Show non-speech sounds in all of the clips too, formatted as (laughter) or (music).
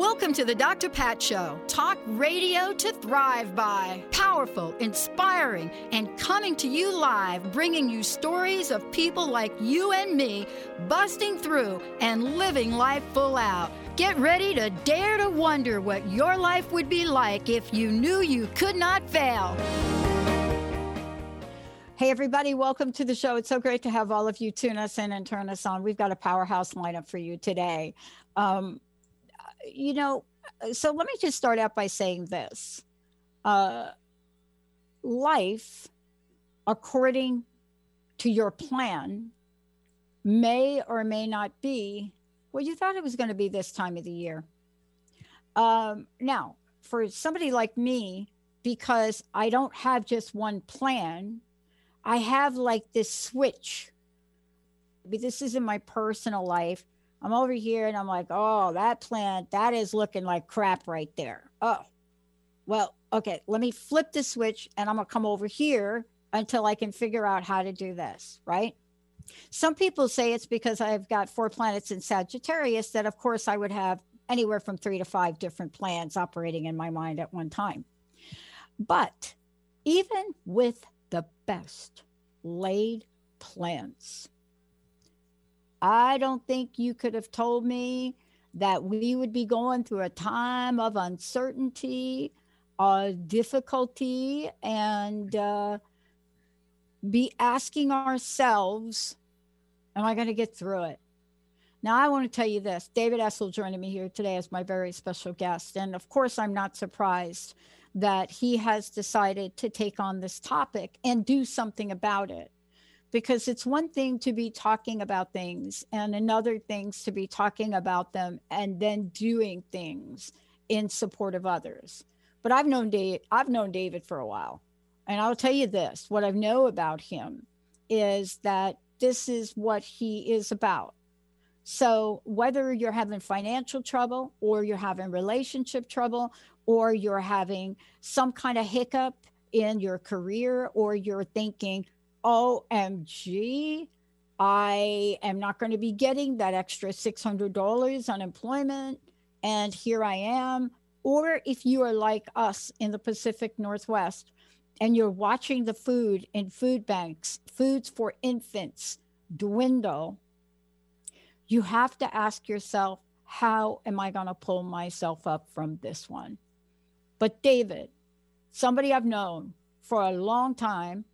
Welcome to the Dr. Pat Show. Talk radio to thrive by. Powerful, inspiring, and coming to you live, bringing you stories of people like you and me busting through and living life full out. Get ready to dare to wonder what your life would be like if you knew you could not fail. Hey, everybody, welcome to the show. It's so great to have all of you tune us in and turn us on. We've got a powerhouse lineup for you today. Um, you know, uh, so let me just start out by saying this uh, life, according to your plan, may or may not be what you thought it was going to be this time of the year. Um, now, for somebody like me, because I don't have just one plan, I have like this switch. This is in my personal life I'm over here and I'm like, oh, that plant, that is looking like crap right there. Oh, well, okay, let me flip the switch and I'm going to come over here until I can figure out how to do this, right? Some people say it's because I've got four planets in Sagittarius that, of course, I would have anywhere from three to five different plans operating in my mind at one time. But even with the best laid plans, I don't think you could have told me that we would be going through a time of uncertainty, uh, difficulty, and uh, be asking ourselves, Am I going to get through it? Now, I want to tell you this David Essel joining me here today as my very special guest. And of course, I'm not surprised that he has decided to take on this topic and do something about it because it's one thing to be talking about things and another things to be talking about them and then doing things in support of others. But i've known david i've known david for a while. And i'll tell you this what i know about him is that this is what he is about. So whether you're having financial trouble or you're having relationship trouble or you're having some kind of hiccup in your career or you're thinking OMG, I am not going to be getting that extra $600 unemployment. And here I am. Or if you are like us in the Pacific Northwest and you're watching the food in food banks, foods for infants dwindle, you have to ask yourself, how am I going to pull myself up from this one? But David, somebody I've known for a long time,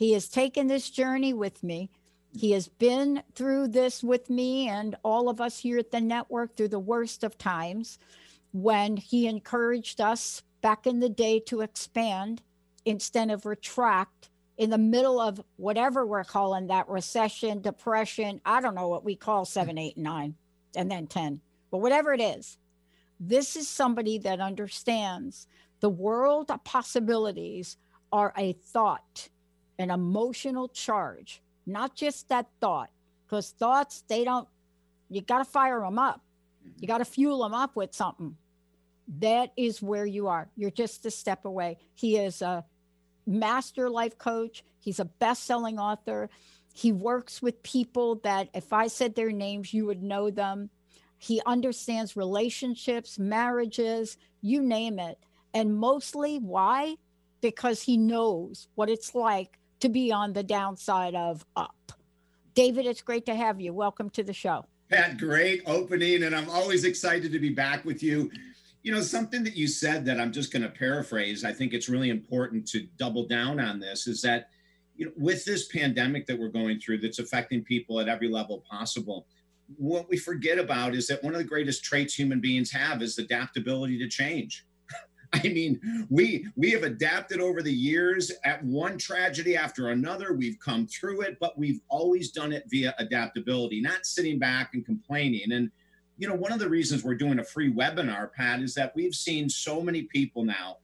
he has taken this journey with me. He has been through this with me and all of us here at the network through the worst of times when he encouraged us back in the day to expand instead of retract in the middle of whatever we're calling that recession, depression. I don't know what we call seven, eight, nine, and then 10, but whatever it is. This is somebody that understands the world of possibilities are a thought an emotional charge, not just that thought, because thoughts, they don't, you got to fire them up. You got to fuel them up with something. That is where you are. You're just a step away. He is a master life coach, he's a best selling author. He works with people that if I said their names, you would know them. He understands relationships, marriages, you name it. And mostly why? Because he knows what it's like to be on the downside of up. David, it's great to have you. Welcome to the show. Pat, great opening. And I'm always excited to be back with you. You know, something that you said that I'm just going to paraphrase, I think it's really important to double down on this is that, you know, with this pandemic that we're going through that's affecting people at every level possible, what we forget about is that one of the greatest traits human beings have is adaptability to change. (laughs) I mean, we we have adapted over the years at one tragedy after another. We've come through it, but we've always done it via adaptability, not sitting back and complaining. And you know, one of the reasons we're doing a free webinar, Pat, is that we've seen so many people now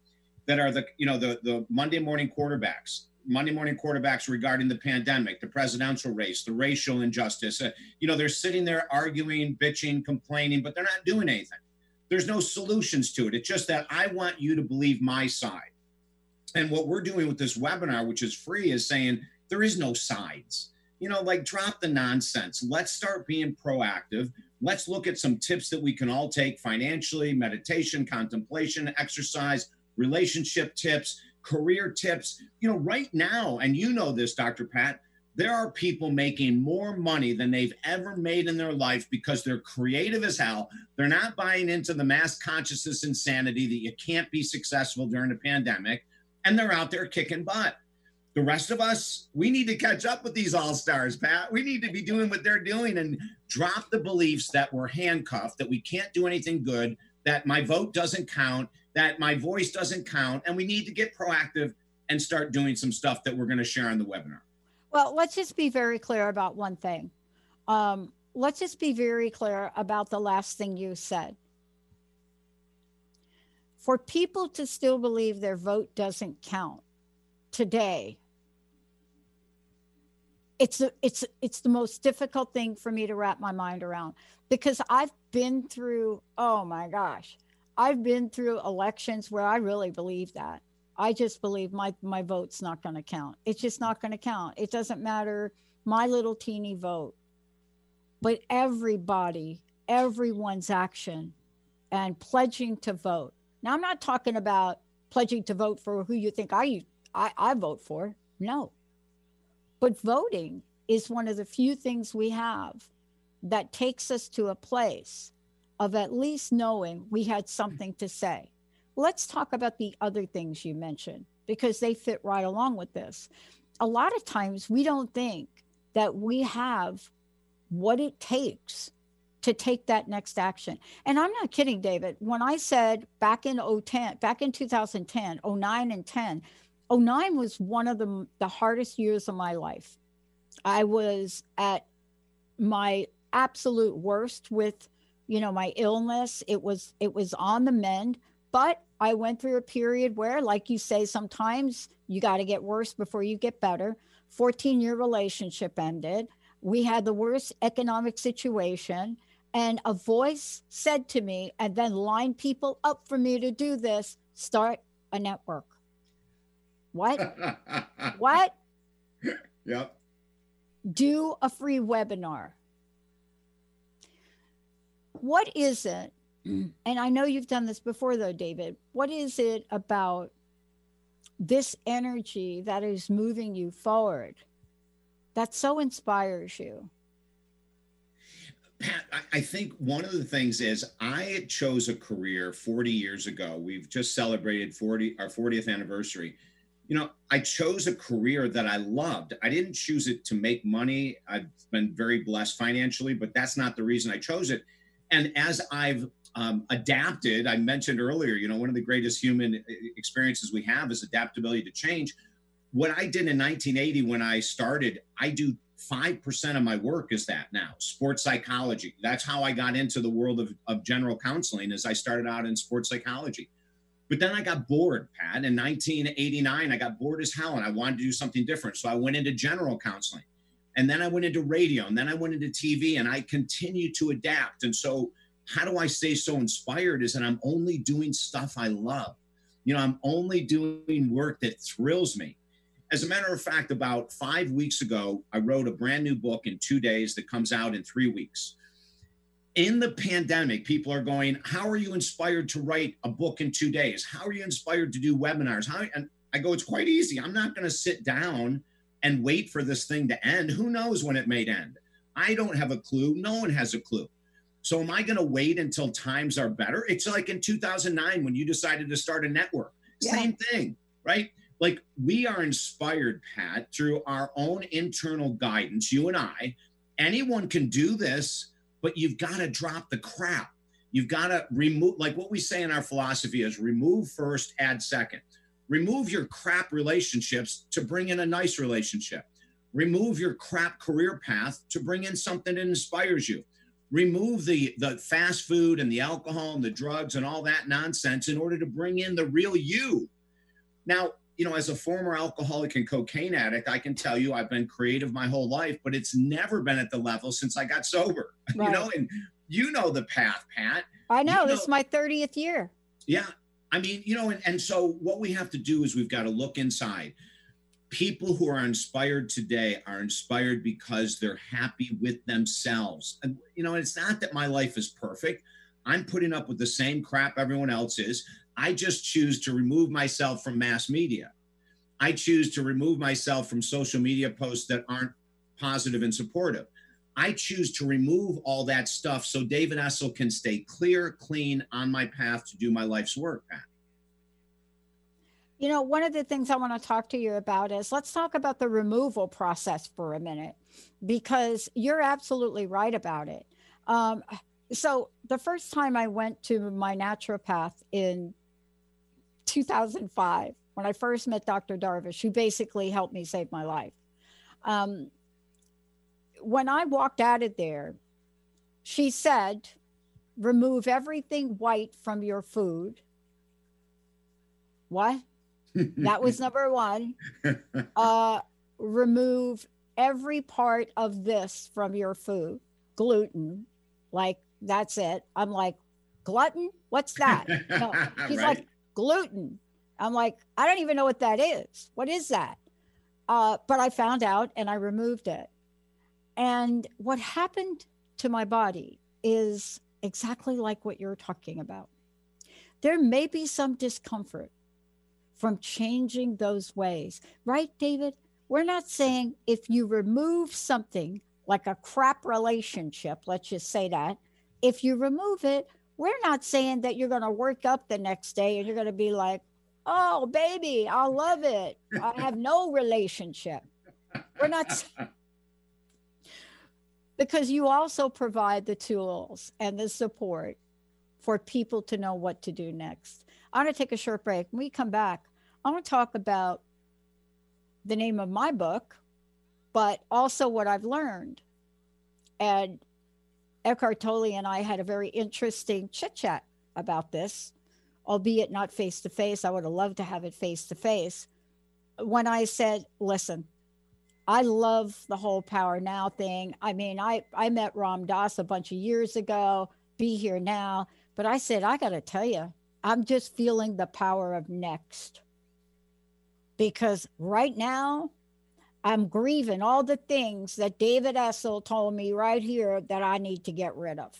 that are the you know the the Monday morning quarterbacks Monday morning quarterbacks regarding the pandemic, the presidential race, the racial injustice. Uh, you know, they're sitting there arguing, bitching, complaining, but they're not doing anything. There's no solutions to it. It's just that I want you to believe my side. And what we're doing with this webinar, which is free, is saying there is no sides. You know, like drop the nonsense. Let's start being proactive. Let's look at some tips that we can all take financially, meditation, contemplation, exercise, relationship tips, career tips. You know, right now, and you know this, Dr. Pat, there are people making more money than they've ever made in their life because they're creative as hell. They're not buying into the mass consciousness insanity that you can't be successful during a pandemic, and they're out there kicking butt. The rest of us, we need to catch up with these all stars, Pat. We need to be doing what they're doing and drop the beliefs that we're handcuffed, that we can't do anything good, that my vote doesn't count, that my voice doesn't count. And we need to get proactive and start doing some stuff that we're going to share on the webinar. Well, let's just be very clear about one thing. Um, let's just be very clear about the last thing you said. For people to still believe their vote doesn't count today, it's a, it's it's the most difficult thing for me to wrap my mind around because I've been through oh my gosh I've been through elections where I really believe that I just believe my my vote's not going to count. It's just not going to count. It doesn't matter my little teeny vote. But everybody everyone's action and pledging to vote. Now I'm not talking about pledging to vote for who you think I I, I vote for. No. But voting is one of the few things we have that takes us to a place of at least knowing we had something to say. Let's talk about the other things you mentioned because they fit right along with this. A lot of times we don't think that we have what it takes to take that next action. And I'm not kidding, David. When I said back in 010, back in 2010, 09 and 10, 09 was one of the, the hardest years of my life. I was at my absolute worst with, you know, my illness. It was it was on the mend, but I went through a period where, like you say, sometimes you got to get worse before you get better. 14 year relationship ended. We had the worst economic situation. And a voice said to me, and then lined people up for me to do this start a network what? (laughs) what? Yep. Do a free webinar. What is it? And I know you've done this before, though, David. What is it about this energy that is moving you forward that so inspires you? Pat, I think one of the things is I chose a career 40 years ago. We've just celebrated 40 our 40th anniversary you know, I chose a career that I loved. I didn't choose it to make money. I've been very blessed financially, but that's not the reason I chose it. And as I've um, adapted, I mentioned earlier, you know, one of the greatest human experiences we have is adaptability to change. What I did in 1980 when I started, I do 5% of my work is that now sports psychology. That's how I got into the world of, of general counseling as I started out in sports psychology. But then I got bored, Pat. In 1989, I got bored as hell and I wanted to do something different. So I went into general counseling. And then I went into radio and then I went into TV and I continued to adapt. And so, how do I stay so inspired? Is that I'm only doing stuff I love. You know, I'm only doing work that thrills me. As a matter of fact, about five weeks ago, I wrote a brand new book in two days that comes out in three weeks in the pandemic, people are going, How are you inspired to write a book in two days? How are you inspired to do webinars? How and I go, It's quite easy. I'm not going to sit down and wait for this thing to end. Who knows when it may end? I don't have a clue. No one has a clue. So am I going to wait until times are better? It's like in 2009 when you decided to start a network. Yeah. Same thing, right? Like we are inspired, Pat, through our own internal guidance, you and I. Anyone can do this but you've got to drop the crap. You've got to remove, like what we say in our philosophy is remove first, add second. Remove your crap relationships to bring in a nice relationship. Remove your crap career path to bring in something that inspires you. Remove the, the fast food and the alcohol and the drugs and all that nonsense in order to bring in the real you. Now, you know, as a former alcoholic and cocaine addict, I can tell you I've been creative my whole life, but it's never been at the level since I got sober. Right. (laughs) You know, and you know the path, Pat. I know, you know this is my 30th year. Yeah. I mean, you know, and, and so what we have to do is we've got to look inside. People who are inspired today are inspired because they're happy with themselves. And, you know, it's not that my life is perfect. I'm putting up with the same crap everyone else is. I just choose to remove myself from mass media. I choose to remove myself from social media posts that aren't positive and supportive. I choose to remove all that stuff so David Essel can stay clear, clean on my path to do my life's work. You know, one of the things I want to talk to you about is let's talk about the removal process for a minute, because you're absolutely right about it. Um, so, the first time I went to my naturopath in 2005, when I first met Dr. Darvish, who basically helped me save my life. Um, when I walked out of there, she said, remove everything white from your food. What? That was number one. (laughs) Uh, remove every part of this from your food. Gluten, like that's it. I'm like, glutton? What's that? (laughs) No. He's right. like, gluten. I'm like, I don't even know what that is. What is that? Uh, but I found out and I removed it. And what happened to my body is exactly like what you're talking about. There may be some discomfort from changing those ways, right, David? We're not saying if you remove something like a crap relationship, let's just say that, if you remove it, we're not saying that you're going to work up the next day and you're going to be like, oh, baby, I love it. I have no relationship. We're not because you also provide the tools and the support for people to know what to do next. I want to take a short break. When we come back, I want to talk about the name of my book, but also what I've learned. And Eckhart Tolle and I had a very interesting chit chat about this, albeit not face to face. I would have loved to have it face to face. When I said, listen, I love the whole power now thing. I mean, I, I met Ram Dass a bunch of years ago, be here now. But I said, I got to tell you, I'm just feeling the power of next. Because right now, I'm grieving all the things that David Essel told me right here that I need to get rid of.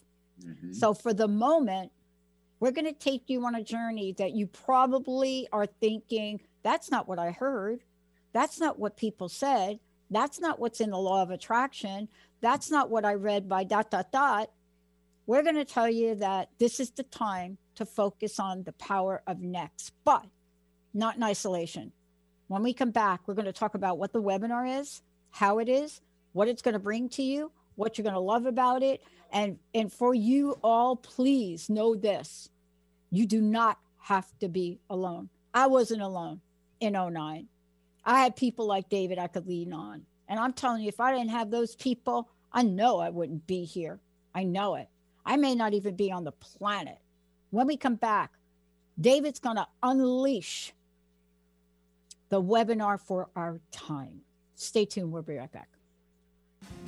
Mm-hmm. So for the moment, we're going to take you on a journey that you probably are thinking, that's not what I heard. That's not what people said. That's not what's in the law of attraction. That's not what I read by dot, dot, dot. We're going to tell you that this is the time to focus on the power of next, but not in isolation. When we come back, we're going to talk about what the webinar is, how it is, what it's going to bring to you, what you're going to love about it. And, and for you all, please know this you do not have to be alone. I wasn't alone in 09. I had people like David I could lean on. And I'm telling you, if I didn't have those people, I know I wouldn't be here. I know it. I may not even be on the planet. When we come back, David's going to unleash the webinar for our time. Stay tuned. We'll be right back.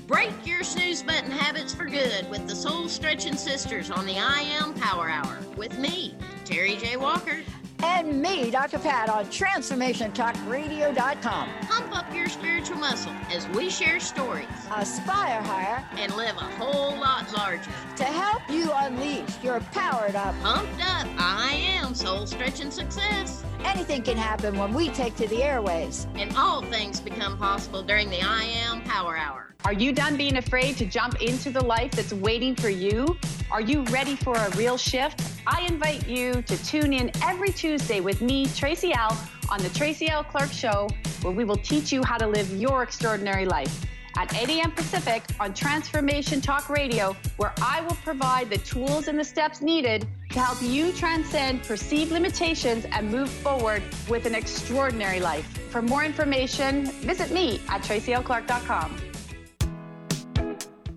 Break your snooze button habits for good with the Soul Stretching Sisters on the I Am Power Hour with me, Terry J. Walker and me, Dr. Pat, on TransformationTalkRadio.com. Pump up your spiritual muscle as we share stories, aspire higher, and live a whole lot larger. To help you unleash your powered up, pumped up, I am soul stretching success. Anything can happen when we take to the airways. And all things become possible during the I Am Power Hour. Are you done being afraid to jump into the life that's waiting for you? Are you ready for a real shift? I invite you to tune in every Tuesday with me, Tracy L, on the Tracy L. Clark Show, where we will teach you how to live your extraordinary life. At 8 a.m. Pacific on Transformation Talk Radio, where I will provide the tools and the steps needed to help you transcend perceived limitations and move forward with an extraordinary life. For more information, visit me at tracylclark.com.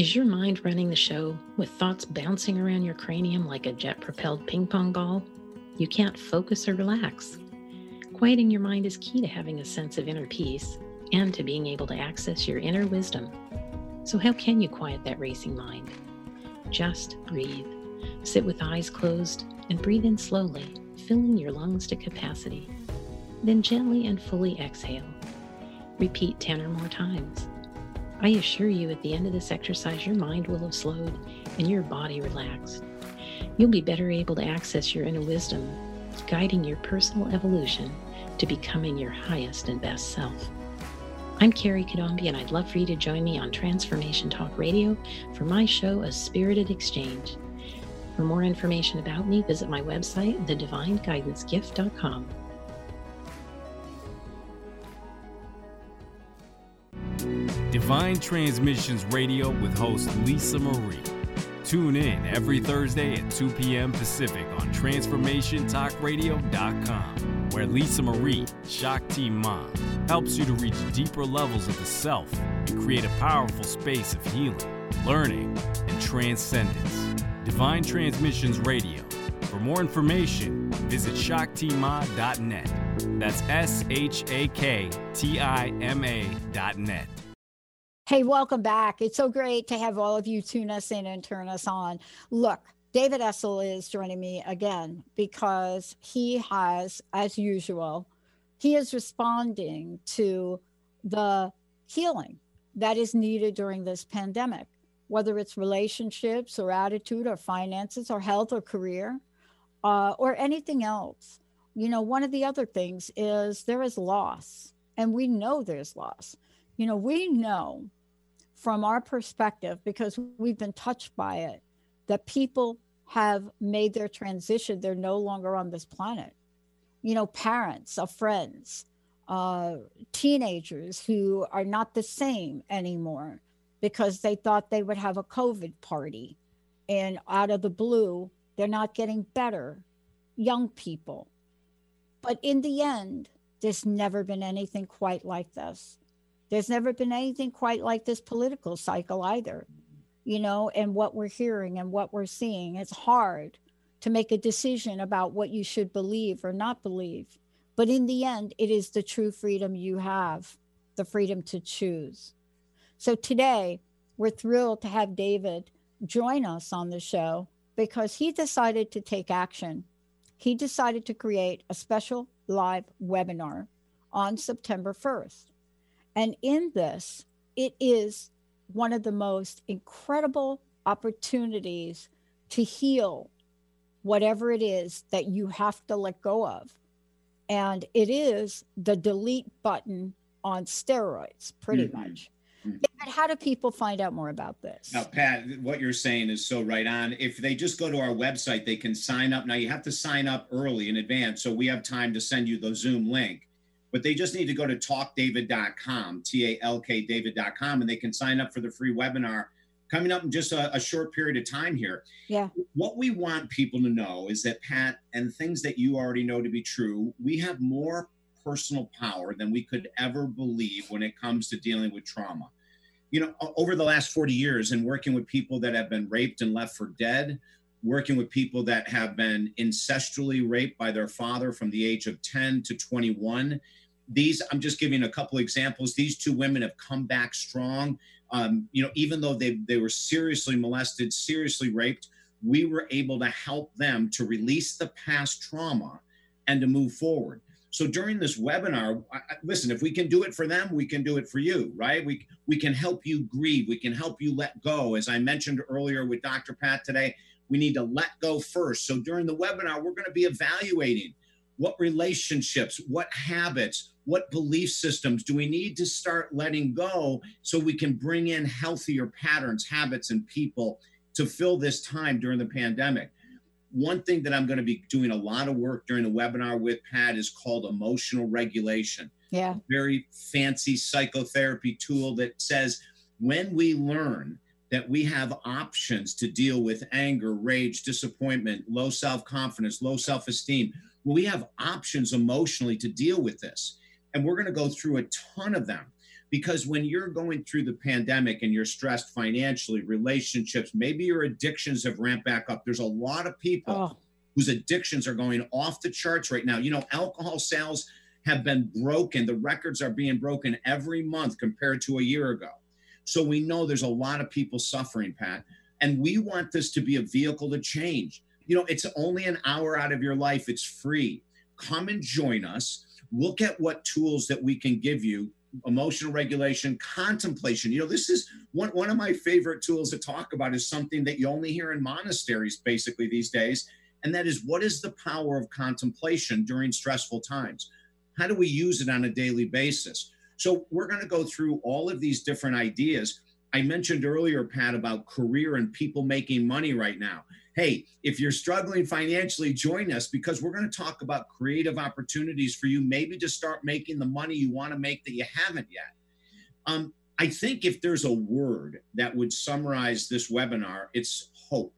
Is your mind running the show with thoughts bouncing around your cranium like a jet propelled ping pong ball? You can't focus or relax. Quieting your mind is key to having a sense of inner peace and to being able to access your inner wisdom. So, how can you quiet that racing mind? Just breathe. Sit with eyes closed and breathe in slowly, filling your lungs to capacity. Then gently and fully exhale. Repeat 10 or more times. I assure you, at the end of this exercise, your mind will have slowed and your body relaxed. You'll be better able to access your inner wisdom, guiding your personal evolution to becoming your highest and best self. I'm Carrie Kadombi, and I'd love for you to join me on Transformation Talk Radio for my show, A Spirited Exchange. For more information about me, visit my website, thedivineguidancegift.com. Divine Transmissions Radio with host Lisa Marie. Tune in every Thursday at 2 p.m. Pacific on TransformationTalkRadio.com, where Lisa Marie, Shakti Ma, helps you to reach deeper levels of the self and create a powerful space of healing, learning, and transcendence. Divine Transmissions Radio. For more information, visit shaktima.net. That's S H A K T I M A.net. Hey, welcome back. It's so great to have all of you tune us in and turn us on. Look, David Essel is joining me again because he has, as usual, he is responding to the healing that is needed during this pandemic, whether it's relationships or attitude or finances or health or career uh, or anything else. You know, one of the other things is there is loss, and we know there's loss. You know, we know from our perspective, because we've been touched by it, that people have made their transition. They're no longer on this planet. You know, parents of friends, uh, teenagers who are not the same anymore because they thought they would have a COVID party. And out of the blue, they're not getting better. Young people. But in the end, there's never been anything quite like this. There's never been anything quite like this political cycle either, you know, and what we're hearing and what we're seeing. It's hard to make a decision about what you should believe or not believe. But in the end, it is the true freedom you have, the freedom to choose. So today, we're thrilled to have David join us on the show because he decided to take action. He decided to create a special live webinar on September 1st. And in this, it is one of the most incredible opportunities to heal whatever it is that you have to let go of. And it is the delete button on steroids, pretty mm-hmm. much. Mm-hmm. how do people find out more about this? Now, Pat, what you're saying is so right on. If they just go to our website, they can sign up. Now, you have to sign up early in advance, so we have time to send you the Zoom link but they just need to go to talkdavid.com, T A L K David.com, and they can sign up for the free webinar coming up in just a, a, short period of time here. Yeah. What we want people to know is that, Pat, and things that you already know to be true, we have more personal power than we could ever believe when it comes to dealing with trauma. You know, over the last 40 years and working with people that have been raped and left for dead, working with people that have been incestually raped by their father from the age of 10 to 21 these i'm just giving a couple examples. These two women have come back strong. Um, you know even though they they were seriously molested seriously raped we were able to help them to release the past trauma and to move forward. So during this webinar I, listen if we can do it for them we can do it for you right? We we can help you grieve. We can help you let go. As i mentioned earlier with dr pat today we need to let go first so during the webinar we're going to be evaluating what relationships what habits what belief systems do we need to start letting go so we can bring in healthier patterns, habits, and people to fill this time during the pandemic? one thing that I'm going to be doing a lot of work during the webinar with Pat is called emotional regulation. Yeah. Very fancy psychotherapy tool that says when we learn that we have options to deal with anger, rage, disappointment, low self confidence, low self esteem, well, we have options emotionally to deal with this. And we're going to go through a ton of them because when you're going through the pandemic and you're stressed financially, relationships, maybe your addictions have ramped back up. There's a lot of people oh. whose addictions are going off the charts right now. You know, alcohol sales have been broken. The records are being broken every month compared to a year ago. So we know there's a lot of people suffering, Pat. And we want this to be a vehicle to change. You know, it's only an hour out of your life, it's free. Come and join us. Look at what tools that we can give you emotional regulation, contemplation. You know, this is one, one of my favorite tools to talk about is something that you only hear in monasteries basically these days. And that is what is the power of contemplation during stressful times? How do we use it on a daily basis? So we're going to go through all of these different ideas. I mentioned earlier, Pat, about career and people making money right now. Hey, if you're struggling financially, join us because we're going to talk about creative opportunities for you, maybe to start making the money you want to make that you haven't yet. Um, I think if there's a word that would summarize this webinar, it's hope.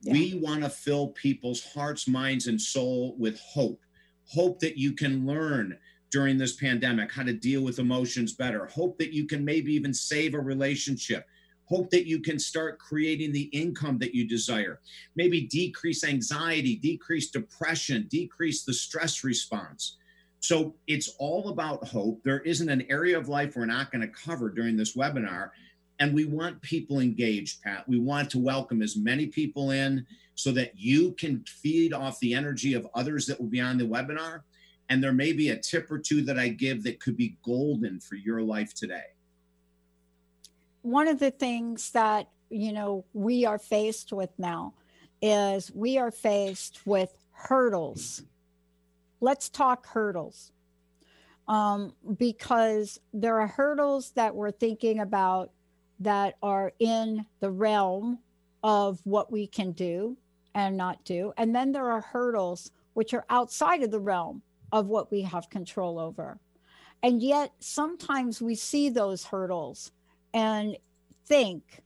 Yeah. We want to fill people's hearts, minds, and soul with hope. Hope that you can learn during this pandemic, how to deal with emotions better. Hope that you can maybe even save a relationship. Hope that you can start creating the income that you desire. Maybe decrease anxiety, decrease depression, decrease the stress response. So it's all about hope. There isn't an area of life we're not going to cover during this webinar. And we want people engaged, Pat. We want to welcome as many people in so that you can feed off the energy of others that will be on the webinar and there may be a tip or two that I give that could be golden for your life today. One of the things that, you know, we are faced with now is we are faced with hurdles. Let's talk hurdles. Um, because there are hurdles that we're thinking about that are in the realm of what we can do and not do. And then there are hurdles which are outside of the realm of what we have control over. And yet, sometimes we see those hurdles and think,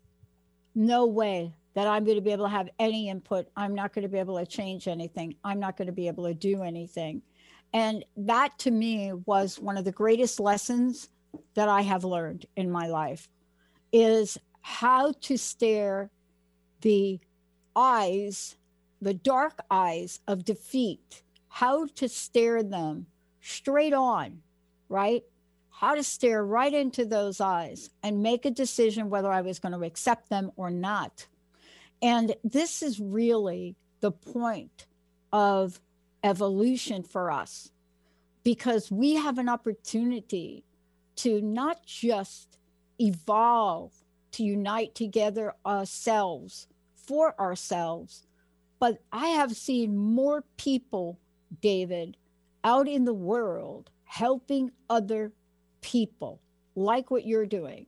no way that I'm going to be able to have any input. I'm not going to be able to change anything. I'm not going to be able to do anything. And that to me was one of the greatest lessons that I have learned in my life is how to stare the eyes, the dark eyes of defeat how to stare them straight on, right? How to stare right into those eyes and make a decision whether I was going to accept them or not. And this is really the point of evolution for us because we have an opportunity to not just evolve, to unite together ourselves for ourselves, but I have seen more people David, out in the world helping other people, like what you're doing.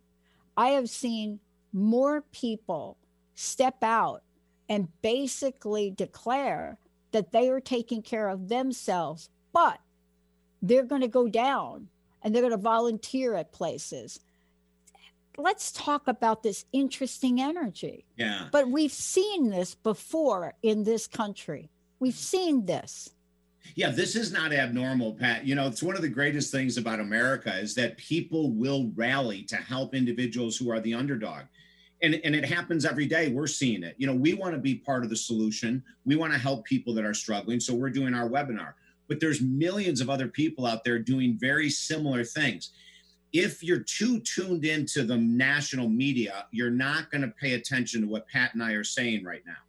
I have seen more people step out and basically declare that they are taking care of themselves, but they're going to go down and they're going to volunteer at places. Let's talk about this interesting energy. Yeah. But we've seen this before in this country. We've seen this. Yeah, this is not abnormal, Pat. You know, it's one of the greatest things about America is that people will rally to help individuals who are the underdog. And, and it happens every day. We're seeing it. You know, we want to be part of the solution. We want to help people that are struggling. So we're doing our webinar. But there's millions of other people out there doing very similar things. If you're too tuned into the national media, you're not going to pay attention to what Pat and I are saying right now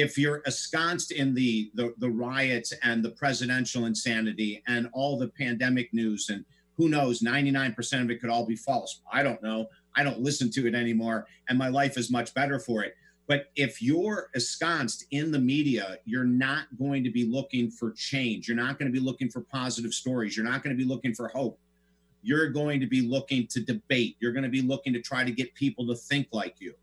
if you're ensconced in the, the, the riots and the presidential insanity and all the pandemic news and who knows 99% of it could all be false. I don't know. I don't listen to it anymore and my life is much better for it. But if you're ensconced in the media you're not going to be looking for change. You're not going to be looking for positive stories. You're not going to be looking for hope. You're going to be looking to debate. You're going to be looking to try to get people to think like you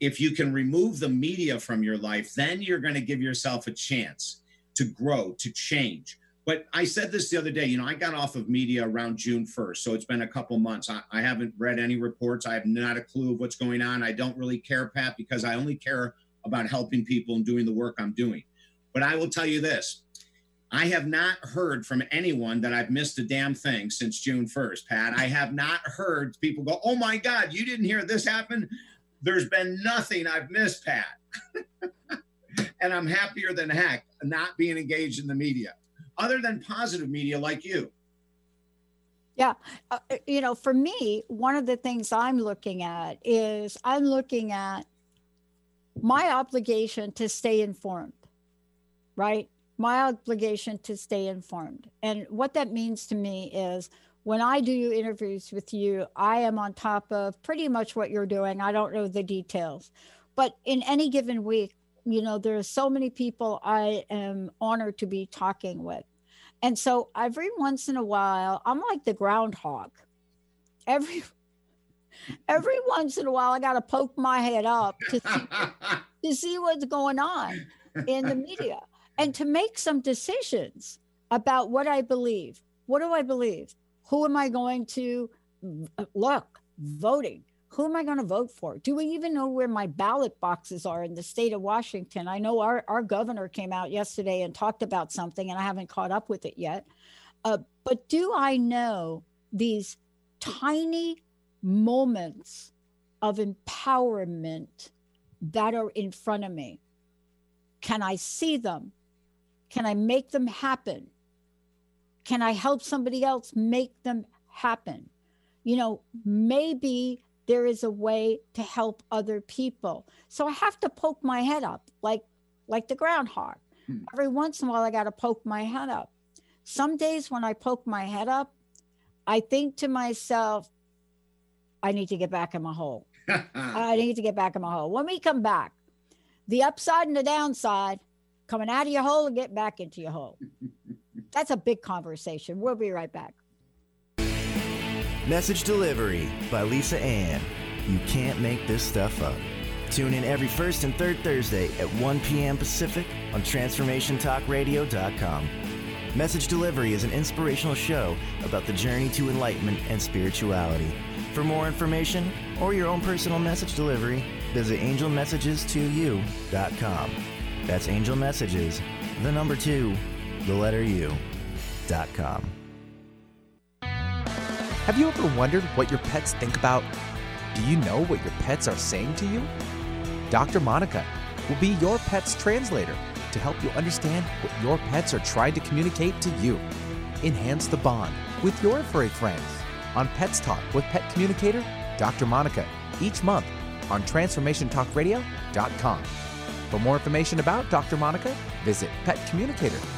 if you can remove the media from your life, then you're going to give yourself a chance to grow, to change. But I said this the other day, you know, I got off of media around June 1st. So it's been a couple months. I, I haven't read any reports. I have not a clue of what's going on. I don't really care, Pat, because I only care about helping people and doing the work I'm doing. But I will tell you this I have not heard from anyone that I've missed a damn thing since June 1st, Pat. I have not heard people go, oh my God, you didn't hear this happen? There's been nothing I've missed, Pat. (laughs) and I'm happier than heck not being engaged in the media other than positive media like you? Yeah. Uh, you know, for me, one of the things I'm looking at is I'm looking at my obligation to stay informed, right? My obligation to stay informed. And what that means to me is when I do interviews with you, I am on top of pretty much what you're doing. I don't know the details. But in any given week, you know, there are so many people I am honored to be talking with. And so every once in a while, I'm like the groundhog. Every every once in a while, I got to poke my head up to see, (laughs) to see what's going on in the media and to make some decisions about what I believe. What do I believe? Who am I going to look? Voting who am I going to vote for? Do we even know where my ballot boxes are in the state of Washington? I know our, our governor came out yesterday and talked about something, and I haven't caught up with it yet. Uh, but do I know these tiny moments of empowerment that are in front of me? Can I see them? Can I make them happen? Can I help somebody else make them happen? You know, maybe there is a way to help other people. So I have to poke my head up like like the groundhog. Hmm. Every once in a while I got to poke my head up. Some days when I poke my head up, I think to myself, I need to get back in my hole. (laughs) I need to get back in my hole. When we come back, the upside and the downside, coming out of your hole and get back into your hole. (laughs) That's a big conversation. We'll be right back. Message Delivery by Lisa Ann. You can't make this stuff up. Tune in every first and third Thursday at 1 p.m. Pacific on TransformationTalkRadio.com. Message Delivery is an inspirational show about the journey to enlightenment and spirituality. For more information or your own personal message delivery, visit angelmessages2u.com. That's Angel Messages, the number two, the letter U.com. Have you ever wondered what your pets think about? Do you know what your pets are saying to you? Dr. Monica will be your pet's translator to help you understand what your pets are trying to communicate to you. Enhance the bond with your furry friends on Pets Talk with Pet Communicator Dr. Monica each month on TransformationTalkRadio.com. For more information about Dr. Monica, visit PetCommunicator.com.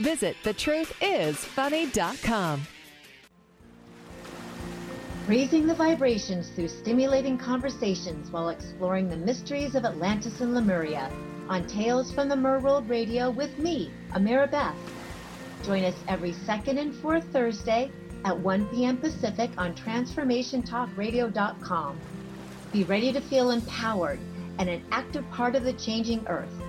Visit thetruthisfunny.com. Raising the vibrations through stimulating conversations while exploring the mysteries of Atlantis and Lemuria on Tales from the Merworld Radio with me, Amira Beth. Join us every second and fourth Thursday at 1 p.m. Pacific on TransformationTalkRadio.com. Be ready to feel empowered and an active part of the changing earth.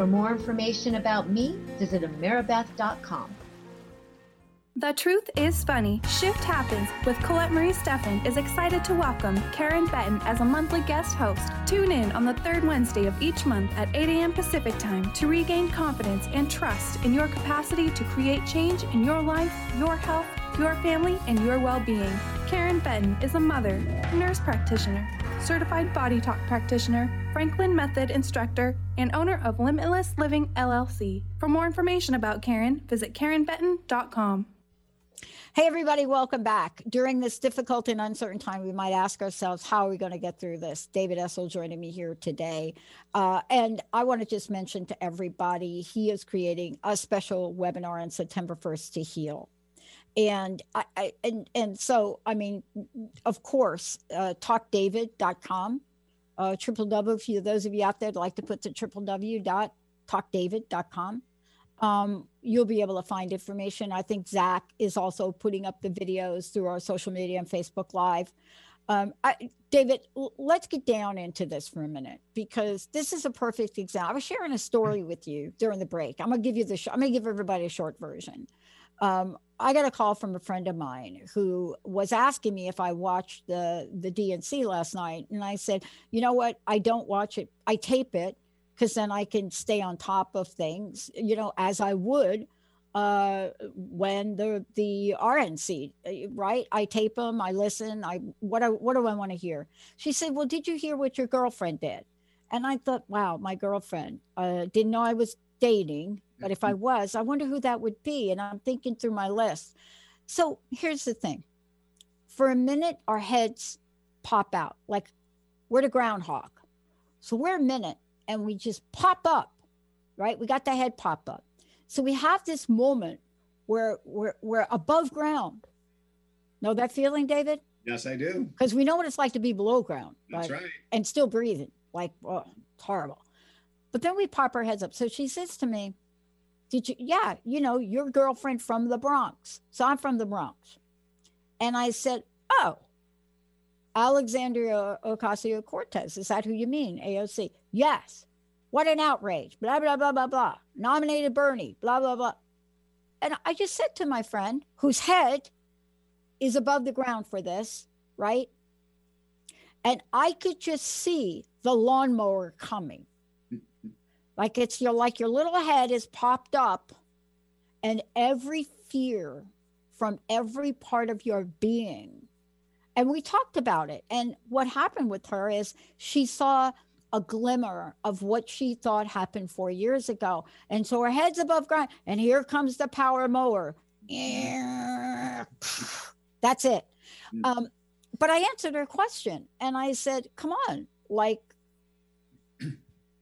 For more information about me, visit AmiraBeth.com. The Truth is Funny Shift Happens with Colette Marie Steffen is excited to welcome Karen Benton as a monthly guest host. Tune in on the third Wednesday of each month at 8 a.m. Pacific Time to regain confidence and trust in your capacity to create change in your life, your health, your family, and your well being. Karen Benton is a mother, nurse practitioner, certified body talk practitioner, Franklin Method instructor, and owner of Limitless Living LLC. For more information about Karen, visit KarenBenton.com. Hey, everybody, welcome back. During this difficult and uncertain time, we might ask ourselves, how are we going to get through this? David Essel joining me here today. Uh, and I want to just mention to everybody, he is creating a special webinar on September 1st to heal. And I, I and and so I mean, of course, uh, talkdavid.com, uh, triple W. For those of you out there that like to put the triple W dot talkdavid.com um, you'll be able to find information. I think Zach is also putting up the videos through our social media and Facebook Live. Um, I, David, let's get down into this for a minute because this is a perfect example. I was sharing a story with you during the break. I'm gonna give you the. Sh- I'm gonna give everybody a short version. Um, I got a call from a friend of mine who was asking me if I watched the the DNC last night, and I said, you know what, I don't watch it. I tape it because then I can stay on top of things, you know, as I would uh when the the RNC right? I tape them I listen I what I what do I want to hear? She said well did you hear what your girlfriend did? And I thought wow my girlfriend uh didn't know I was dating but if I was I wonder who that would be and I'm thinking through my list so here's the thing for a minute our heads pop out like we're the groundhog so we're a minute and we just pop up, right? We got the head pop up. So we have this moment where we're, we're above ground. Know that feeling, David? Yes, I do. Because we know what it's like to be below ground. That's right. And still breathing. Like, oh, it's horrible. But then we pop our heads up. So she says to me, Did you, yeah, you know, your girlfriend from the Bronx. So I'm from the Bronx. And I said, Oh, Alexandria Ocasio Cortez. Is that who you mean? AOC. Yes. What an outrage. Blah, blah, blah, blah, blah. Nominated Bernie. Blah, blah, blah. And I just said to my friend, whose head is above the ground for this, right? And I could just see the lawnmower coming. Like it's your like your little head is popped up, and every fear from every part of your being and we talked about it. And what happened with her is she saw a glimmer of what she thought happened four years ago. And so her head's above ground, and here comes the power mower. (laughs) That's it. Um, but I answered her question and I said, come on, like, (clears throat)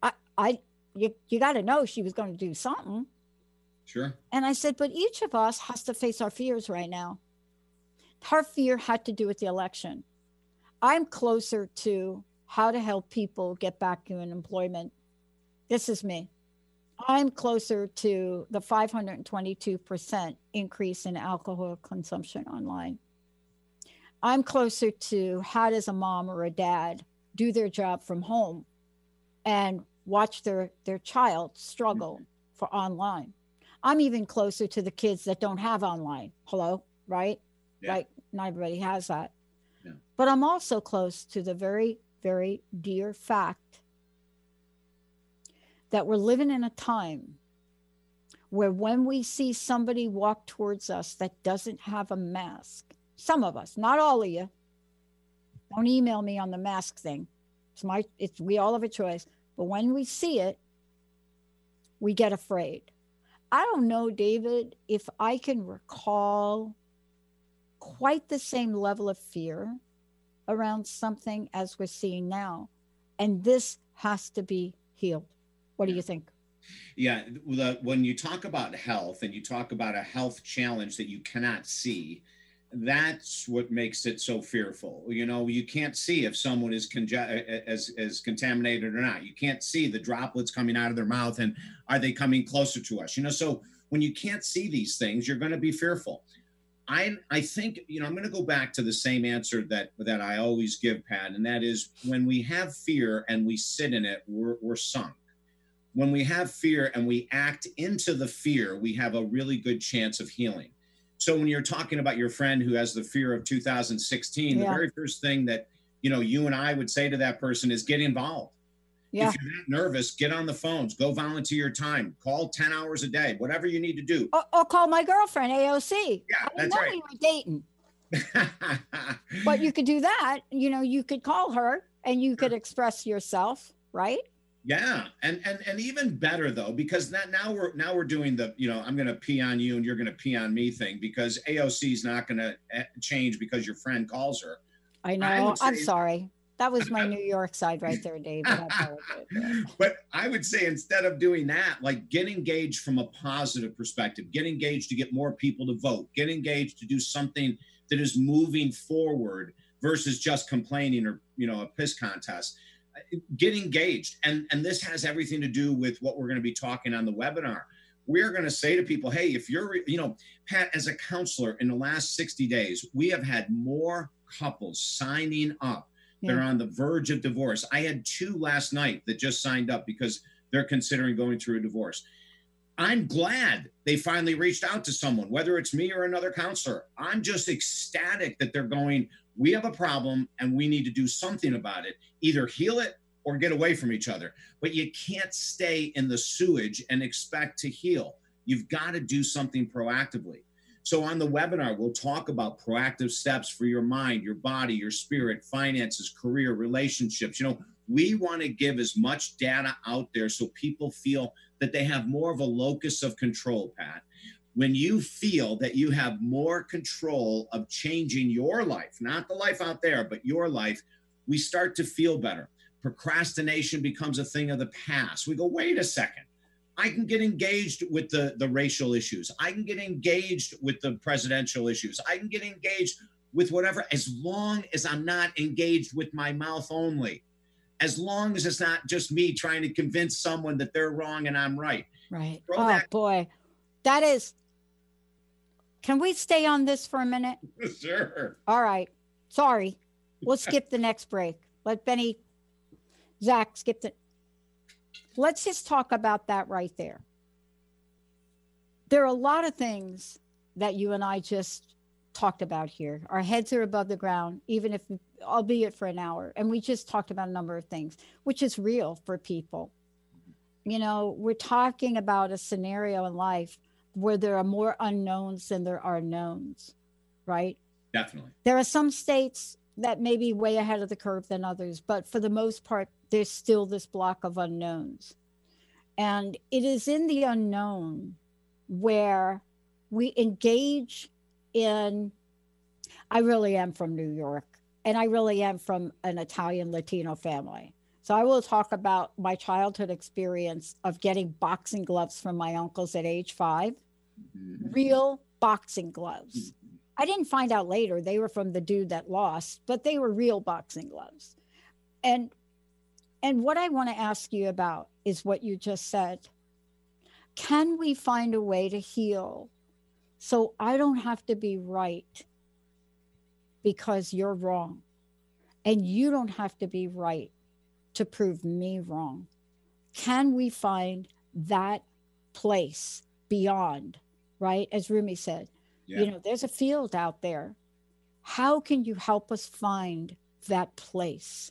I, I, you, you got to know she was going to do something. Sure. And I said, but each of us has to face our fears right now. Her fear had to do with the election. I'm closer to how to help people get back in employment. This is me. I'm closer to the 522% increase in alcohol consumption online. I'm closer to how does a mom or a dad do their job from home and watch their, their child struggle for online. I'm even closer to the kids that don't have online. Hello, right? Yeah. Right. Not everybody has that. Yeah. But I'm also close to the very, very dear fact that we're living in a time where when we see somebody walk towards us that doesn't have a mask, some of us, not all of you, don't email me on the mask thing. It's my it's we all have a choice. But when we see it, we get afraid. I don't know, David, if I can recall quite the same level of fear around something as we're seeing now. And this has to be healed. What do you think? Yeah, the, uh, when you talk about health and you talk about a health challenge that you cannot see, that's what makes it so fearful. You know, you can't see if someone is conge- as as contaminated or not. You can't see the droplets coming out of their mouth and are they coming closer to us? You know, so when you can't see these things, you're going to be fearful. I I think you know I'm going to go back to the same answer that that I always give, Pat, and that is when we have fear and we sit in it, we're we're sunk. When we have fear and we act into the fear, we have a really good chance of healing. So when you're talking about your friend who has the fear of 2016, Yeah. the very first thing that you know you and I would say to that person is get involved. Yeah. If you're that nervous, get on the phones, go volunteer your time, call 10 hours a day, whatever you need to do. Or, or call my girlfriend AOC. Yeah, I that's know right. we were dating. (laughs) but you could do that. You know, you could call her and you could express yourself, right? Yeah, and and and even better though, because that now we're now we're doing the you know I'm going to pee on you and you're going to pee on me thing because AOC is not going to eh, change because your friend calls her. I I know. I'm sorry. That was my (laughs) New York side right there, Dave. (laughs) But I would say instead of doing that, like get engaged from a positive perspective, get engaged to get more people to vote, get engaged to do something that is moving forward versus just complaining or you know a piss contest. Get engaged, and and this has everything to do with what we're going to be talking on the webinar. We're going to say to people, hey, if you're you know Pat, as a counselor in the last 60 days, we have had more couples signing up that are on the verge of divorce. I had two last night that just signed up because they're considering going through a divorce. I'm glad they finally reached out to someone, whether it's me or another counselor. I'm just ecstatic that they're going, we have a problem and we need to do something about it, either heal it or get away from each other. But you can't stay in the sewage and expect to heal. You've got to do something proactively. So, on the webinar, we'll talk about proactive steps for your mind, your body, your spirit, finances, career, relationships. You know, we want to give as much data out there so people feel that they have more of a locus of control, Pat. When you feel that you have more control of changing your life, not the life out there, but your life, we start to feel better. Procrastination becomes a thing of the past. We go, wait a second. I can get engaged with the, the racial issues. I can get engaged with the presidential issues. I can get engaged with whatever, as long as I'm not engaged with my mouth only. As long as it's not just me trying to convince someone that they're wrong and I'm right. Right. Throw oh that- boy. That is Can we stay on this for a minute? (laughs) sure. All right. Sorry. We'll skip the next break. Let Benny Zach skip the Let's just talk about that right there. There are a lot of things that you and I just talked about here. Our heads are above the ground, even if, albeit for an hour. And we just talked about a number of things, which is real for people. You know, we're talking about a scenario in life where there are more unknowns than there are knowns, right? Definitely. There are some states that may be way ahead of the curve than others, but for the most part, there's still this block of unknowns. And it is in the unknown where we engage in. I really am from New York, and I really am from an Italian Latino family. So I will talk about my childhood experience of getting boxing gloves from my uncles at age five, mm-hmm. real boxing gloves. I didn't find out later they were from the dude that lost, but they were real boxing gloves. And and what I want to ask you about is what you just said. Can we find a way to heal so I don't have to be right because you're wrong? And you don't have to be right to prove me wrong. Can we find that place beyond, right? As Rumi said, Yeah. you know, there's a field out there. How can you help us find that place?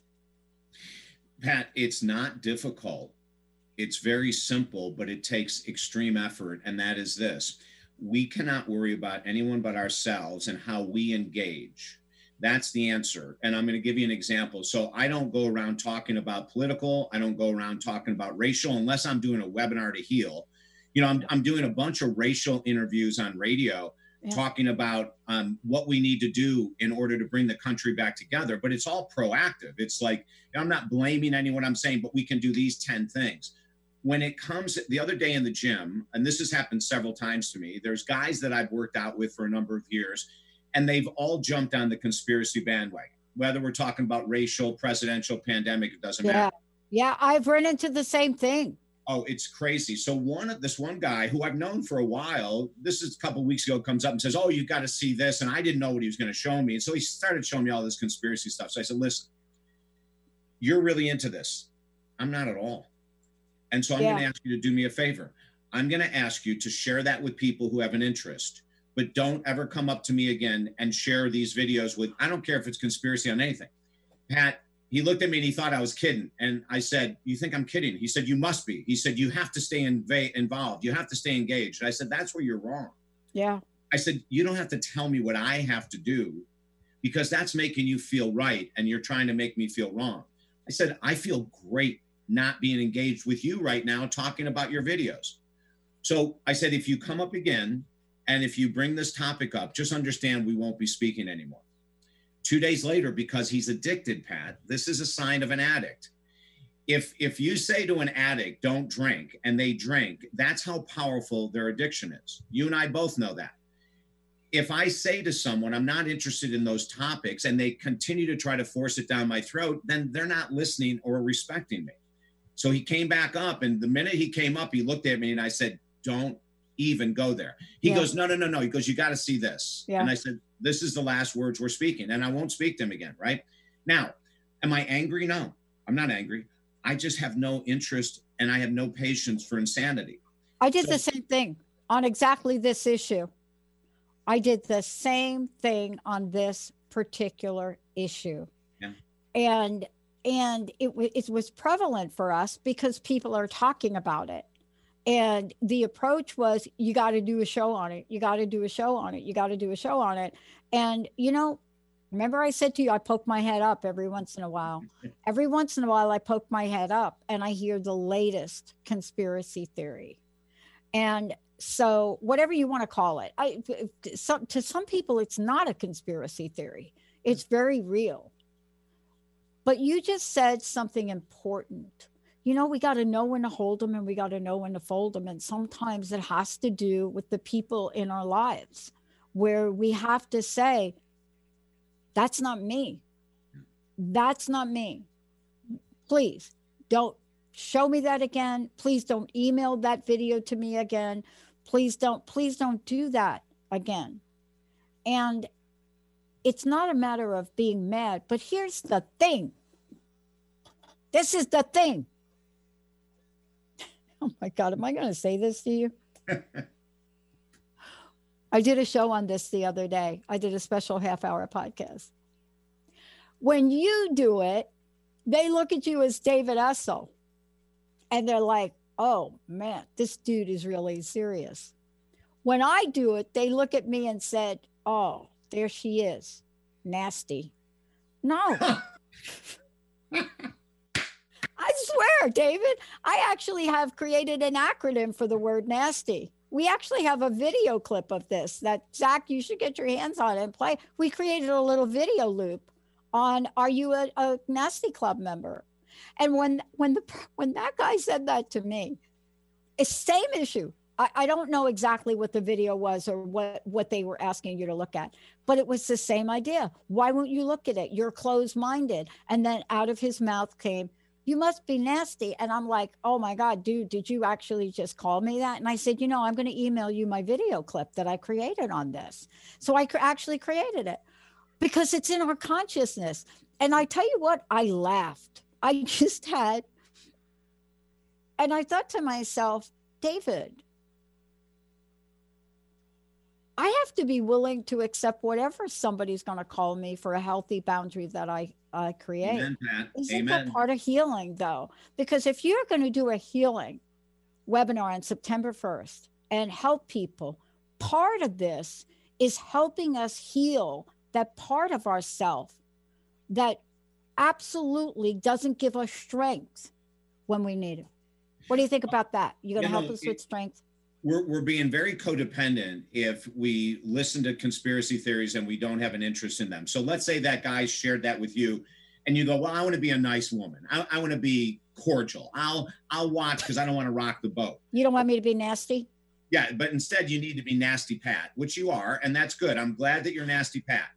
Pat, it's not difficult. It's very simple, but it takes extreme effort. And that is this we cannot worry about anyone but ourselves and how we engage. That's the answer. And I'm going to give you an example. So I don't go around talking about political, I don't go around talking about racial unless I'm doing a webinar to heal. You know, I'm, I'm doing a bunch of racial interviews on radio Yeah. talking about um, what we need to do in order to bring the country back together. But it's all proactive. It's like, I'm not blaming anyone I'm saying, but we can do these 10 things. When it comes the other day in the gym, and this has happened several times to me, there's guys that I've worked out with for a number of years, and they've all jumped on the conspiracy bandwagon. Whether we're talking about racial, presidential, pandemic, it doesn't Yeah. matter. Yeah, I've run into the same thing. Oh, it's crazy. So one of this one guy who I've known for a while, this is a couple weeks ago, comes up and says, "Oh, you've got to see this," and I didn't know what he was going to show me, and so he started showing me all this conspiracy stuff. So I said, "Listen, you're really into this. I'm not at all, and so I'm going to ask you to do me a favor. I'm going to ask you to share that with people who have an interest, but don't ever come up to me again and share these videos with, I don't care if it's conspiracy on anything. Pat, he looked at me and he thought I was kidding. And I said, You think I'm kidding? He said, You must be. He said, You have to stay inv- involved. You have to stay engaged. And I said, That's where you're wrong. Yeah. I said, You don't have to tell me what I have to do because that's making you feel right and you're trying to make me feel wrong. I said, I feel great not being engaged with you right now talking about your videos. So I said, If you come up again and if you bring this topic up, just understand we won't be speaking anymore. Two days later, because he's addicted, Pat, this is a sign of an addict. If if you say to an addict, don't drink, and they drink, that's how powerful their addiction is. You and I both know that if I say to someone, I'm not interested in those topics, and they continue to try to force it down my throat, then they're not listening or respecting me. So he came back up, and the minute he came up, he looked at me and I said, Don't even go there. He Yeah. goes, No, no, no, no. He goes, You got to see this. Yeah. And I said, This is the last words we're speaking, and I won't speak them again. Right now, am I angry? No, I'm not angry. I just have no interest and I have no patience for insanity. I did So- the same thing on exactly this issue. I did the same thing on this particular issue. Yeah. And and it, wa- it was prevalent for us because people are talking about it. And the approach was you got to do a show on it. You got to do a show on it. You got to do a show on it. And you know, remember I said to you I poke my head up every once in a while. (laughs) every once in a while I poke my head up and I hear the latest conspiracy theory. And so whatever you want to call it, I some, to some people it's not a conspiracy theory. It's mm. very real. But you just said something important. You know, we got to know when to hold them and we got to know when to fold them. And sometimes it has to do with the people in our lives where we have to say, that's not me. That's not me. Please don't show me that again. Please don't email that video to me again. Please don't, please don't do that again. And it's not a matter of being mad, but here's the thing. This is the thing. (laughs) Oh my God, am I going to say this to you? (laughs) I did a show on this the other day. I did a special half hour podcast. When you do it, they look at you as David Essel and they're like, oh man, this dude is really serious. When I do it, they look at me and said, oh, there she is, nasty. No. (laughs) Swear, David, I actually have created an acronym for the word nasty. We actually have a video clip of this that Zach, you should get your hands on and play. We created a little video loop on Are you a, a nasty club member? And when when the when that guy said that to me, it's same issue. I, I don't know exactly what the video was or what what they were asking you to look at, but it was the same idea. Why won't you look at it? You're closed minded. And then out of his mouth came, you must be nasty. And I'm like, oh my God, dude, did you actually just call me that? And I said, you know, I'm going to email you my video clip that I created on this. So I actually created it because it's in our consciousness. And I tell you what, I laughed. I (laughs) just had, and I thought to myself, David, I have to be willing to accept whatever somebody's going to call me for a healthy boundary that I, I create. Amen, Pat. Isn't Amen. that part of healing, though? Because if you're going to do a healing webinar on September 1st and help people, part of this is helping us heal that part of ourself that absolutely doesn't give us strength when we need it. What do you think about that? You're going to You help know, us with strength? We're, we're being very codependent if we listen to conspiracy theories and we don't have an interest in them. So let's say that guy shared that with you and you go, well, I want to be a nice woman. I, I want to be cordial. I'll, I'll watch because I don't want to rock the boat. You don't want me to be nasty? Yeah. But instead you need to be nasty Pat, which you are. And that's good. I'm glad that you're nasty Pat.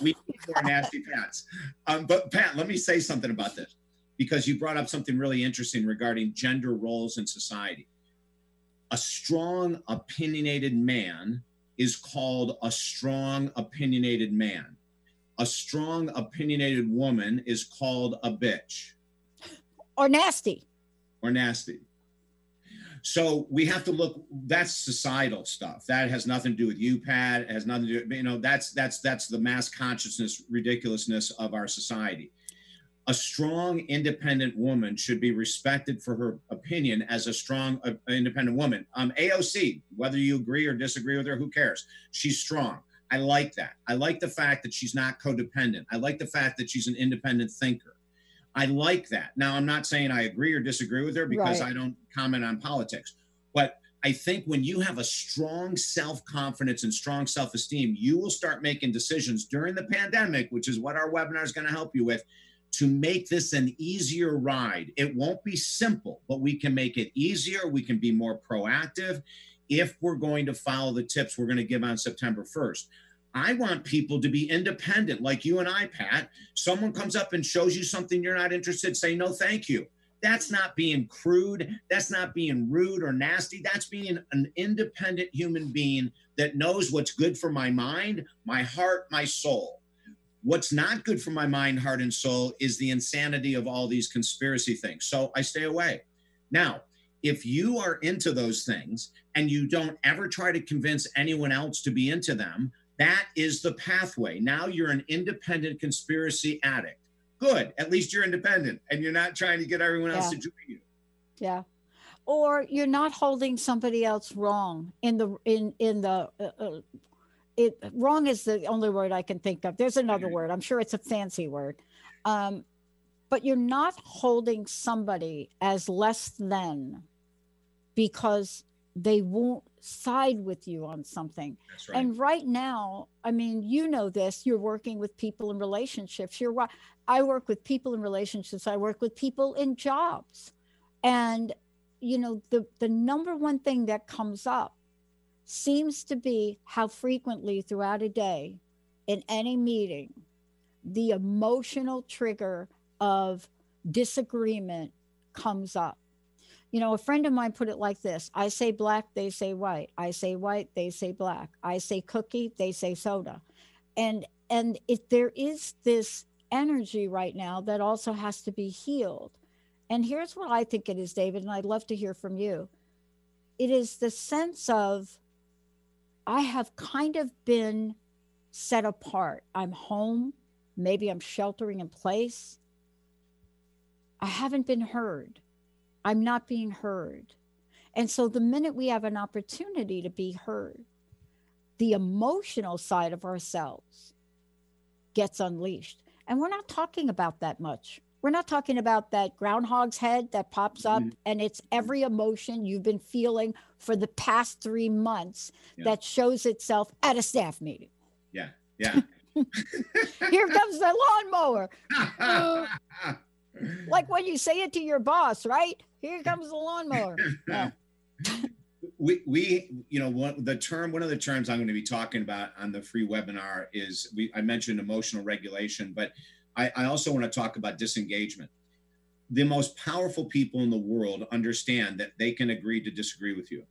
We (laughs) need more nasty Pats. Um, but Pat, let me say something about this because you brought up something really interesting regarding gender roles in society a strong opinionated man is called a strong opinionated man. A strong opinionated woman is called a bitch Or nasty? or nasty. So we have to look. That's societal stuff. That has nothing to do with you, Pat. It has nothing to do. You know, that's that's that's the mass consciousness ridiculousness of our society. A strong, independent woman should be respected for her opinion as a strong, uh, independent woman. Um, AOC, whether you agree or disagree with her, who cares? She's strong. I like that. I like the fact that she's not codependent. I like the fact that she's an independent thinker. I like that. Now, I'm not saying I agree or disagree with her because Right. I don't comment on politics, but I think when you have a strong self confidence and strong self esteem, you will start making decisions during the pandemic, which is what our webinar is going to help you with, to make this an easier ride. It won't be simple, but we can make it easier. We can be more proactive if we're going to follow the tips we're going to give on September 1st. I want people to be independent, like you and I, Pat. Someone comes up and shows you something you're not interested, say no, thank you. That's not being crude. That's not being rude or nasty. That's being an independent human being that knows what's good for my mind, my heart, my soul. What's not good for my mind, heart, and soul is the insanity of all these conspiracy things. So I stay away. Now, if you are into those things and you don't ever try to convince anyone else to be into them, that is the pathway. Now you're an independent conspiracy addict. Good. At least you're independent and you're not trying to get everyone else Yeah. to join you. yeah or you're not holding somebody else wrong in the in in the uh, uh, it wrong is the only word i can think of there's another word i'm sure it's a fancy word um but you're not holding somebody as less than because they won't side with you on something right. and right now, I mean, you know this, you're working with people in relationships. You're right. I work with people in relationships. I work with people in jobs. And you know, the the number one thing that comes up seems to be how frequently throughout a day in any meeting the emotional trigger of disagreement comes up. You know, a friend of mine put it like this I say black, they say white. I say white, they say black. I say cookie, they say soda. And and if there is this energy right now that also has to be healed. And here's what I think it is, David, and I'd love to hear from you. It is the sense of I have kind of been set apart. I'm home, maybe I'm sheltering in place. I haven't been heard. I'm not being heard. And so the minute we have an opportunity to be heard, the emotional side of ourselves gets unleashed. And we're not talking about that much. We're not talking about that groundhog's head that pops up and it's every emotion you've been feeling for the past three months Yeah. that shows itself at a staff meeting. Yeah. Yeah. (laughs) Here comes the lawnmower. Uh, (laughs) like when you say it to your boss, right? Here comes the lawnmower. (laughs) Yeah. we we you know one the term one of the terms i'm going to be talking about on the free webinar is we i mentioned emotional regulation but i, I also want to talk about disengagement the most powerful people in the world understand that they can agree to disagree with you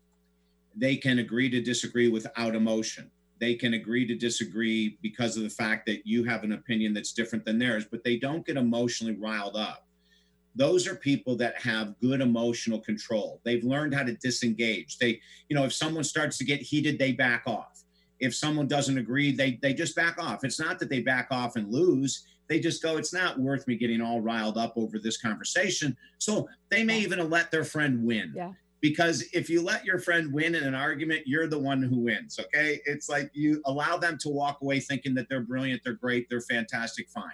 they can agree to disagree without emotion they can agree to disagree because of the fact that you have an opinion that's different than theirs but they don't get emotionally riled up those are people that have good emotional control. They've learned how to disengage. They, you know, if someone starts to get heated, they back off. If someone doesn't agree, they they just back off. It's not that they back off and lose. They just go, it's not worth me getting all riled up over this conversation. So they may even let their friend win. Yeah. Because if you let your friend win in an argument, you're the one who wins. Okay. It's like you allow them to walk away thinking that they're brilliant, they're great, they're fantastic, fine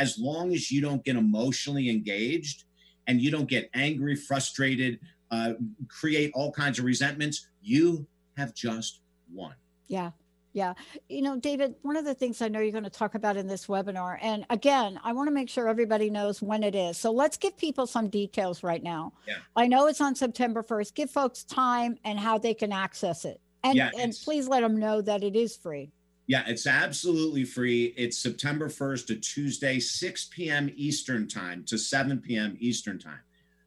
as long as you don't get emotionally engaged and you don't get angry, frustrated, uh, create all kinds of resentments, you have just won. Yeah. Yeah. You know, David, one of the things I know you're going to talk about in this webinar, and again, I want to make sure everybody knows when it is. So let's give people some details right now. Yeah. I know it's on September 1st. Give folks time and how they can access it. And, Yeah, and please let them know that it is free. Yeah, it's absolutely free. It's September 1st to Tuesday, 6 p.m. Eastern time to 7 p.m. Eastern time.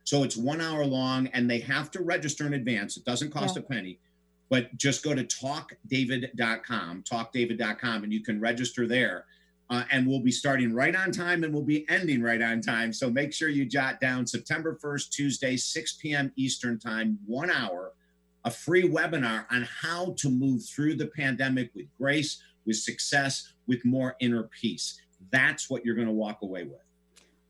So it's one hour long and they have to register in advance. It doesn't cost Yeah. a penny, but just go to talkdavid.com, talkdavid.com, and you can register there. Uh, and we'll be starting right on time and we'll be ending right on time. So make sure you jot down September 1st, Tuesday, 6 p.m. Eastern Time, one hour, a free webinar on how to move through the pandemic with grace, with success, with more inner peace. That's what you're going to walk away with.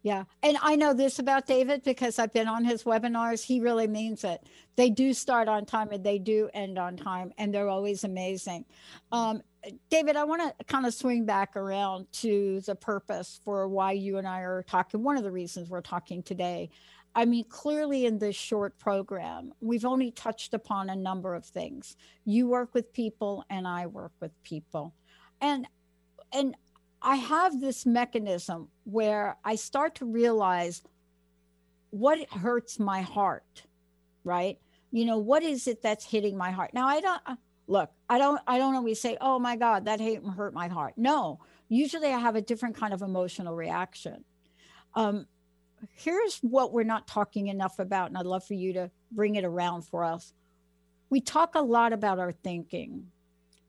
Yeah. And I know this about David because I've been on his webinars. He really means it. They do start on time and they do end on time, and they're always amazing. Um, David, I want to kind of swing back around to the purpose for why you and I are talking. One of the reasons we're talking today. I mean, clearly in this short program, we've only touched upon a number of things. You work with people, and I work with people. And and I have this mechanism where I start to realize what hurts my heart, right? You know, what is it that's hitting my heart? Now, I don't uh, look, I don't, I don't always say, oh my God, that hate hurt my heart. No, usually I have a different kind of emotional reaction. Um, here's what we're not talking enough about, and I'd love for you to bring it around for us. We talk a lot about our thinking,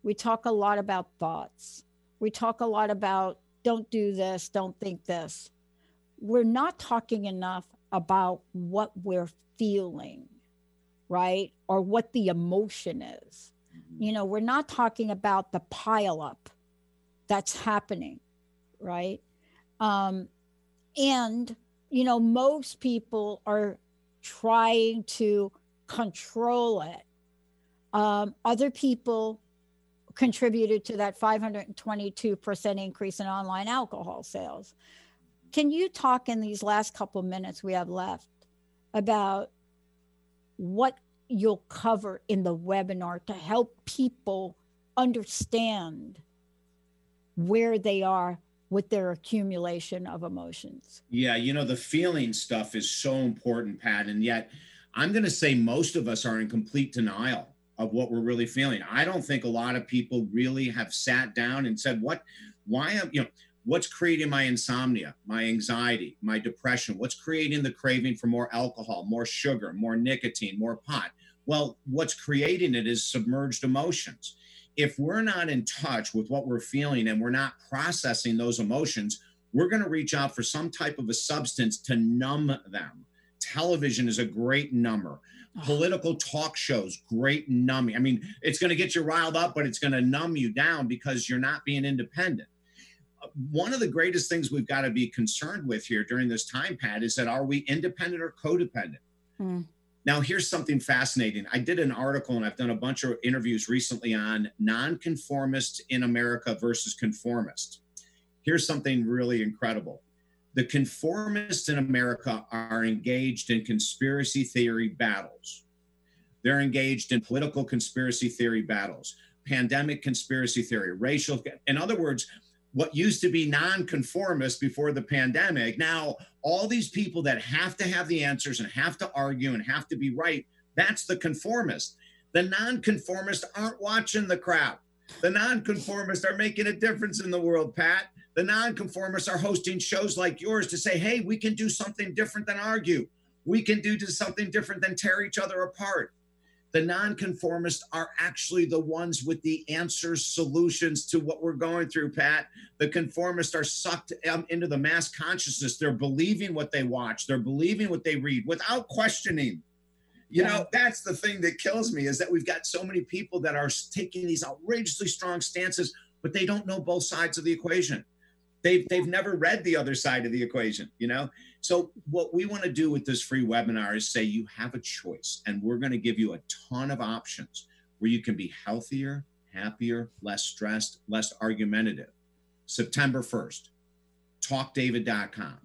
we talk a lot about thoughts we talk a lot about don't do this, don't think this. We're not talking enough about what we're feeling, right? Or what the emotion is. You know, we're not talking about the pileup that's happening, right? Um, and, you know, most people are trying to control it. Um, other people contributed to that 522% increase in online alcohol sales. Can you talk in these last couple minutes we have left about what you'll cover in the webinar to help people understand where they are with their accumulation of emotions? Yeah, you know, the feeling stuff is so important, Pat. And yet, I'm going to say most of us are in complete denial of what we're really feeling. I don't think a lot of people really have sat down and said, what, why am, you know, what's creating my insomnia, my anxiety, my depression? What's creating the craving for more alcohol, more sugar, more nicotine, more pot? Well, what's creating it is submerged emotions. If we're not in touch with what we're feeling and we're not processing those emotions, we're going to reach out for some type of a substance to numb them. Television is a great number political talk shows, great numbing. I mean, it's going to get you riled up, but it's going to numb you down because you're not being independent. One of the greatest things we've got to be concerned with here during this time, Pat, is that are we independent or codependent? Mm. Now, here's something fascinating. I did an article and I've done a bunch of interviews recently on nonconformist in America versus conformists. Here's something really incredible the conformists in America are engaged in conspiracy theory battles. They're engaged in political conspiracy theory battles, pandemic conspiracy theory, racial. In other words, what used to be nonconformist before the pandemic, now all these people that have to have the answers and have to argue and have to be right, that's the conformist. The nonconformists aren't watching the crowd. The nonconformists are making a difference in the world, Pat. The nonconformists are hosting shows like yours to say, hey, we can do something different than argue. We can do something different than tear each other apart. The nonconformists are actually the ones with the answers, solutions to what we're going through, Pat. The conformists are sucked um, into the mass consciousness. They're believing what they watch, they're believing what they read without questioning. You yeah. know, that's the thing that kills me is that we've got so many people that are taking these outrageously strong stances, but they don't know both sides of the equation they've they've never read the other side of the equation you know so what we want to do with this free webinar is say you have a choice and we're going to give you a ton of options where you can be healthier happier less stressed less argumentative september 1st talkdavid.com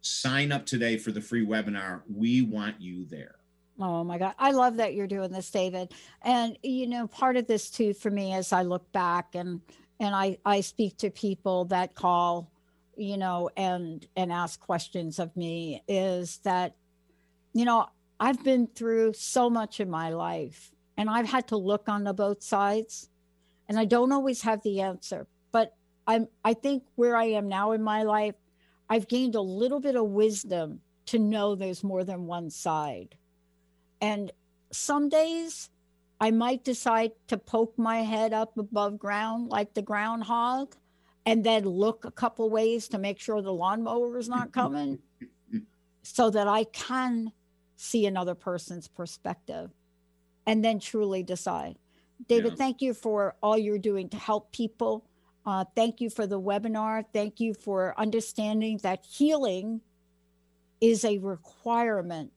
sign up today for the free webinar we want you there Oh my God. I love that you're doing this, David. And, you know, part of this too for me as I look back and and I, I speak to people that call you know and and ask questions of me is that you know i've been through so much in my life and i've had to look on the both sides and i don't always have the answer but i'm i think where i am now in my life i've gained a little bit of wisdom to know there's more than one side. And some days I might decide to poke my head up above ground like the groundhog and then look a couple ways to make sure the lawnmower is not (laughs) coming so that I can see another person's perspective and then truly decide. David, Yeah. thank you for all you're doing to help people. Uh, thank you for the webinar. Thank you for understanding that healing is a requirement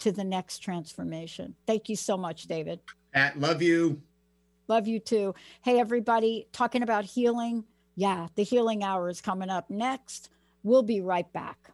to the next transformation. Thank you so much, David. Pat, love you. Love you too. Hey, everybody, talking about healing. Yeah, the healing hour is coming up next. We'll be right back.